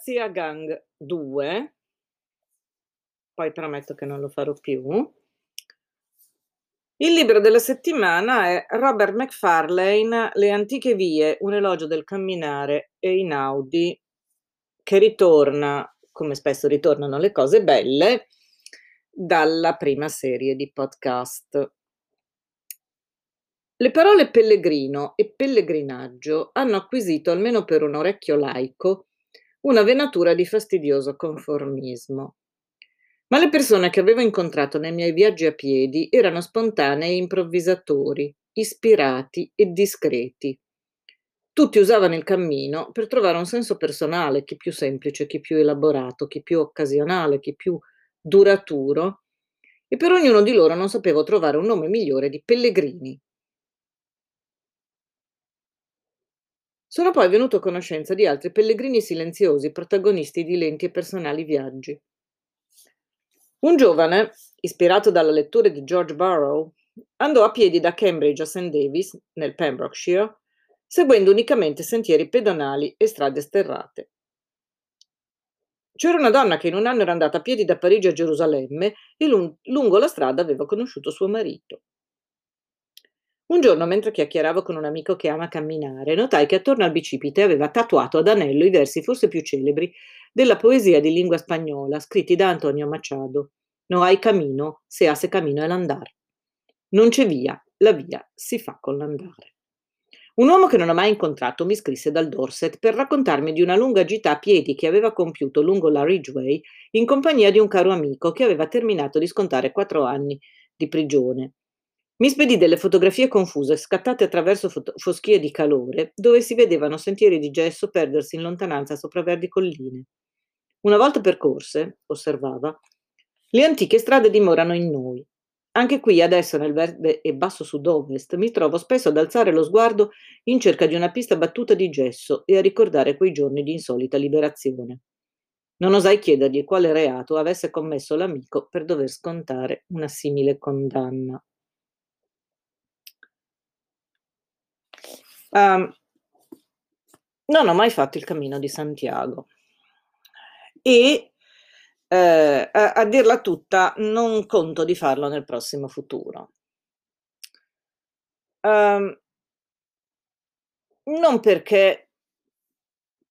Razzia Gang 2, poi prometto che non lo farò più. Il libro della settimana è Robert Macfarlane, Le antiche vie, un elogio del camminare e Inaudi, che ritorna, come spesso ritornano le cose belle, dalla prima serie di podcast. Le parole pellegrino e pellegrinaggio hanno acquisito, almeno per un orecchio laico, una venatura di fastidioso conformismo. Ma le persone che avevo incontrato nei miei viaggi a piedi erano spontanei e improvvisatori, ispirati e discreti. Tutti usavano il cammino per trovare un senso personale, chi più semplice, chi più elaborato, chi più occasionale, chi più duraturo, e per ognuno di loro non sapevo trovare un nome migliore di pellegrini. Sono poi venuto a conoscenza di altri pellegrini silenziosi, protagonisti di lenti e personali viaggi. Un giovane, ispirato dalla lettura di George Burrow, andò a piedi da Cambridge a St. Davis, nel Pembrokeshire, seguendo unicamente sentieri pedonali e strade sterrate. C'era una donna che in un anno era andata a piedi da Parigi a Gerusalemme e lungo la strada aveva conosciuto suo marito. Un giorno, mentre chiacchieravo con un amico che ama camminare, notai che attorno al bicipite aveva tatuato ad anello i versi forse più celebri della poesia di lingua spagnola scritti da Antonio Machado. No hay camino, se hace camino el andar. Non c'è via, la via si fa con l'andare. Un uomo che non ho mai incontrato mi scrisse dal Dorset per raccontarmi di una lunga gita a piedi che aveva compiuto lungo la Ridgeway in compagnia di un caro amico che aveva terminato di scontare quattro anni di prigione mi spedì delle fotografie confuse scattate attraverso fot- foschie di calore, dove si vedevano sentieri di gesso perdersi in lontananza sopra verdi colline. Una volta percorse, osservava, le antiche strade dimorano in noi. Anche qui, adesso nel verde e basso sud-ovest, mi trovo spesso ad alzare lo sguardo in cerca di una pista battuta di gesso e a ricordare quei giorni di insolita liberazione. Non osai chiedergli quale reato avesse commesso l'amico per dover scontare una simile condanna. Um, non ho mai fatto il cammino di Santiago e eh, a, a dirla tutta non conto di farlo nel prossimo futuro. Um, non perché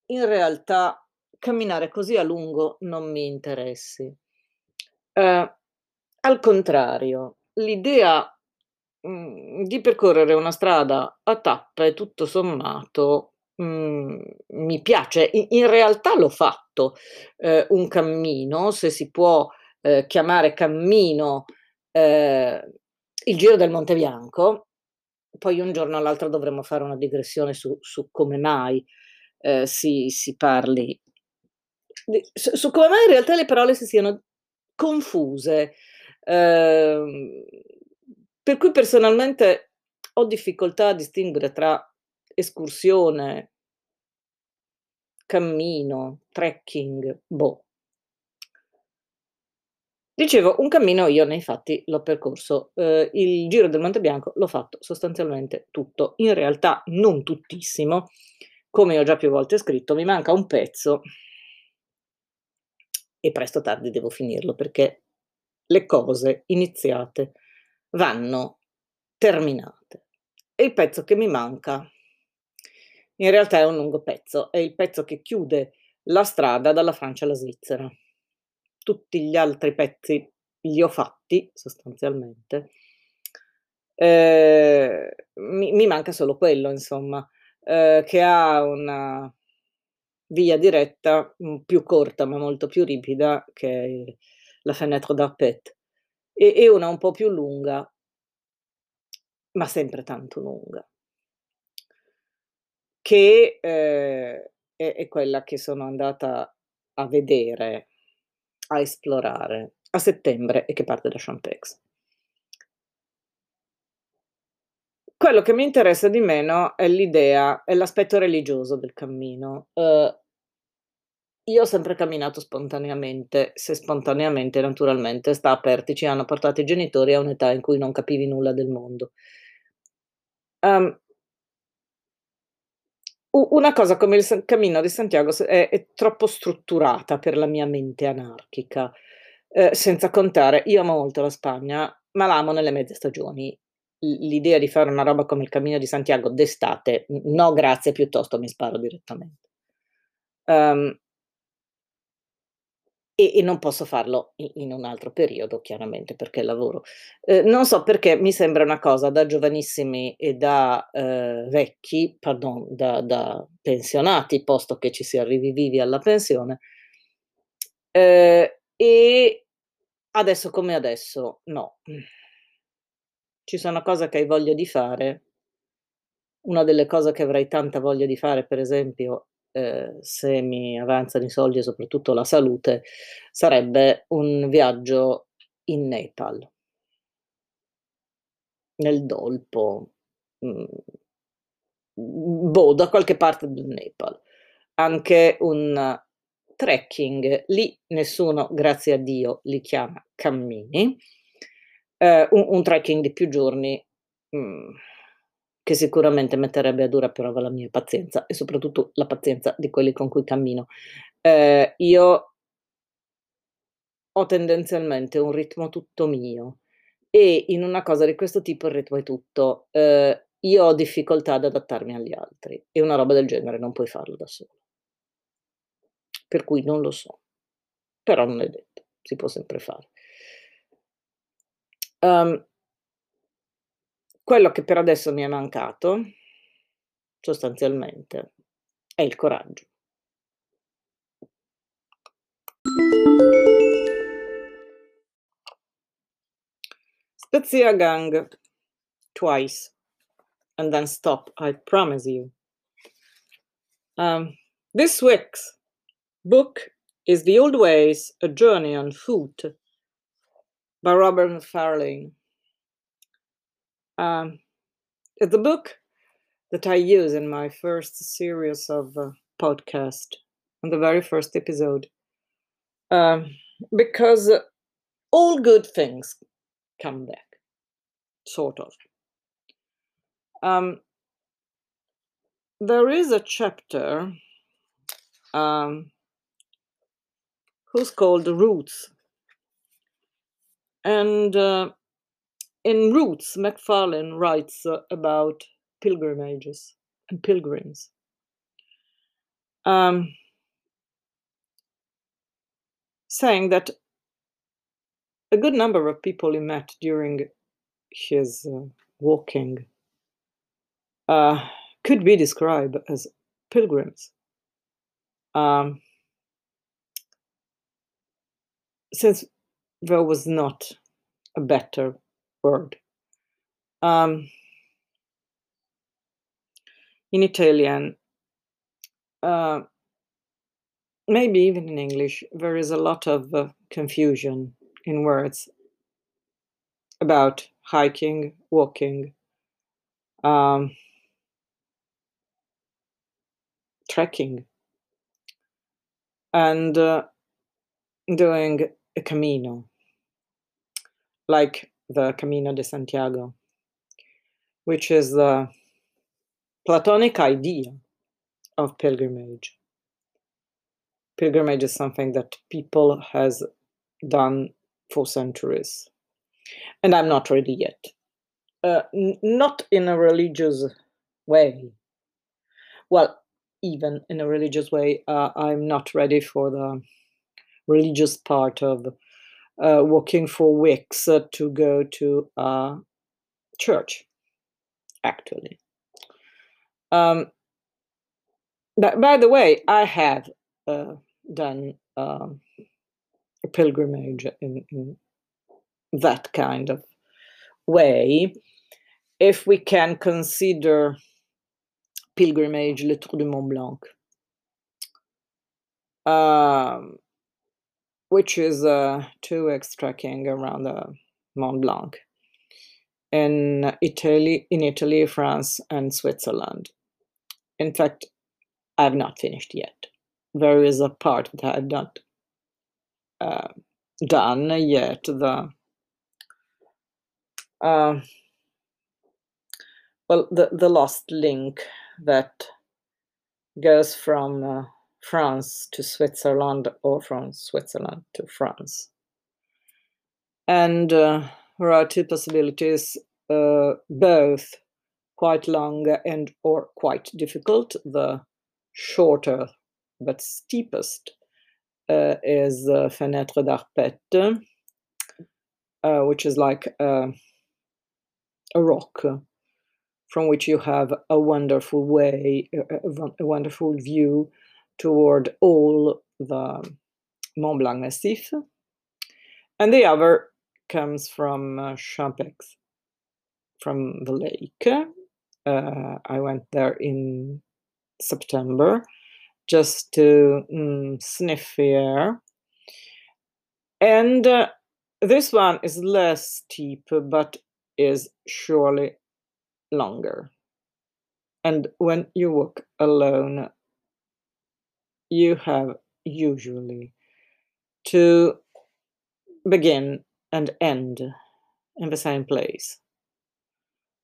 in realtà camminare così a lungo non mi interessi. Uh, al contrario, l'idea Mhmm, di percorrere una strada a tappe, tutto sommato, mhmm, mi piace. In realtà l'ho fatto, ehm, un cammino, se si può, ehm, chiamare cammino, ehm, il Giro del Monte Bianco. Poi un giorno o l'altro dovremmo fare una digressione su su come mai, ehm, si si parli di su su come mai in realtà le parole si siano confuse. Ehm per cui personalmente ho difficoltà a distinguere tra escursione cammino, trekking, boh. Dicevo, un cammino io nei fatti l'ho percorso, ehm, il Giro del Monte Bianco l'ho fatto sostanzialmente tutto, in realtà non tuttissimo, come ho già più volte scritto, mi manca un pezzo e presto o tardi devo finirlo perché le cose iniziate vanno terminate. E il pezzo che mi manca in realtà è un lungo pezzo, è il pezzo che chiude la strada dalla Francia alla Svizzera. Tutti gli altri pezzi li ho fatti sostanzialmente. Eh, mi, mi, manca solo quello, insomma, eh, che ha una via diretta più corta ma molto più ripida che la Fenêtre d'Arpet e, e una un po' più lunga, ma sempre tanto lunga, che eh, è, è quella che sono andata a vedere, a esplorare a settembre e che parte da Champex. Quello che mi interessa di meno è l'idea, è l'aspetto religioso del cammino. Uh, io ho sempre camminato spontaneamente, se spontaneamente naturalmente sta aperti, ci hanno portato i genitori a un'età in cui non capivi nulla del mondo. Um una cosa come il Cammino di Santiago è è troppo strutturata per la mia mente anarchica, ehm, senza contare io amo molto la Spagna, ma l'amo nelle mezze stagioni. L'idea di fare una roba come il Cammino di Santiago d'estate, no grazie, piuttosto mi sparo direttamente. Uhm e e non posso farlo i in un altro periodo chiaramente perché lavoro. Uhm, non so perché mi sembra una cosa da giovanissimi e da, uhm, vecchi, pardon, da da pensionati, posto che ci si arrivi vivi alla pensione. Uhm, e adesso come adesso, no. Ci sono cose che hai voglia di fare. Una delle cose che avrei tanta voglia di fare, per esempio, uhm, se mi avanzano i soldi e soprattutto la salute, sarebbe un viaggio in Nepal. Nel Dolpo, mhmm, mhmm, boh, da qualche parte del Nepal. Anche un trekking, lì nessuno, grazie a Dio, li chiama cammini. Uhm, un un trekking di più giorni, mhmm, che sicuramente metterebbe a dura prova la mia pazienza e soprattutto la pazienza di quelli con cui cammino. Uhm, io ho tendenzialmente un ritmo tutto mio e in una cosa di questo tipo il ritmo è tutto. Uhm, io ho difficoltà ad adattarmi agli altri e una roba del genere non puoi farlo da solo. Per cui non lo so, però non è detto, si può sempre fare. Uhm quello che per adesso mi è mancato, sostanzialmente, è il coraggio. Spaziergang twice and then stop, I promise you. Um, this week's book is The Old Ways: A Journey on Foot by Robert Macfarlane. Um, a book that I use in my first series of, uh, podcast, on the very first episode. Um, because all good things come back, sort of. Um there is a chapter, um who's called Roots. And, uh, in Roots, Macfarlane writes uh, about pilgrimages and pilgrims. Um saying that a good number of people he met during his, uh, walking uh, could be described as pilgrims. Um since there was not a better word. Um in Italian, uh maybe even in English, there is a lot of, uh, confusion in words about hiking, walking, um trekking and, uh, doing a Camino like the Camino de Santiago, which is the Platonic idea of pilgrimage. Pilgrimage is something that people has done for centuries, and I'm not ready yet. Uh, n not in a religious way. Well, even in a religious way, uh, I'm not ready for the religious part of, uh, walking for weeks uh, to go to a church, actually. Um but by the way, I have, uh, done, um, a pilgrimage in in that kind of way, if we can consider pilgrimage Le Tour du Mont Blanc. Um, which is a 2x trekking around the Mont Blanc in Italy in Italy, France, and Switzerland. In fact, I've not finished yet. There is a part that I've not, uh, done yet, the um well, the the lost link that goes from uh, France to Switzerland or from Switzerland to France. And uh, there are two possibilities, uh, both quite long and or quite difficult. The shorter but steepest uh, is uh, Fenêtre d'Arpette, uh, which is like uh, a rock from which you have a wonderful way, a, a wonderful view toward all the Mont Blanc Massif. And the other comes from uh, Champex, from the lake. Uh, I went there in September just to mm, sniff the air. And uh, this one is less steep, but is surely longer. And when you walk alone, you have usually to begin and end in the same place.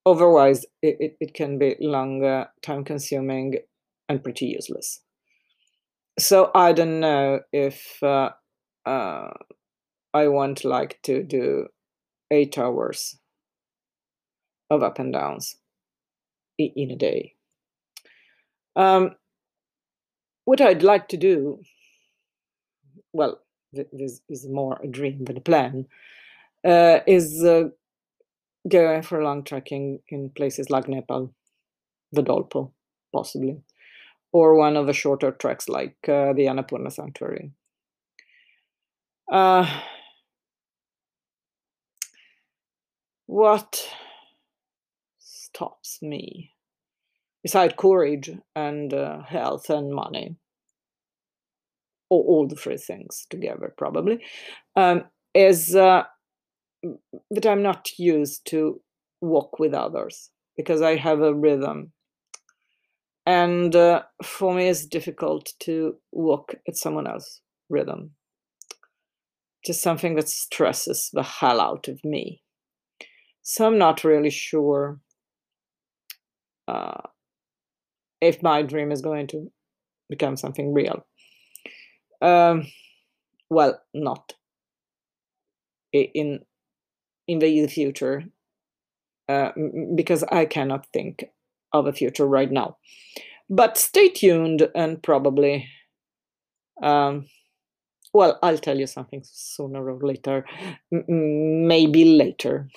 Otherwise, it, it, it can be longer, time consuming, and pretty useless. So I don't know if uh, uh, I want like to do eight hours of up and downs in a day. Um, what I'd like to do, well, this is more a dream than a plan, uh, is uh, go for long trekking in places like Nepal, the Dolpo, possibly, or one of the shorter treks like uh, the Annapurna Sanctuary. Uh, what stops me, beside courage and uh, health and money, or all the three things together, probably, um, is uh, that I'm not used to walk with others because I have a rhythm. And uh, for me, it's difficult to walk at someone else's rhythm. Just something that stresses the hell out of me. So I'm not really sure uh, if my dream is going to become something real. Um, well, not in in the future, uh, because I cannot think of a future right now. But stay tuned and probably, um, well, I'll tell you something sooner or later, M- maybe later.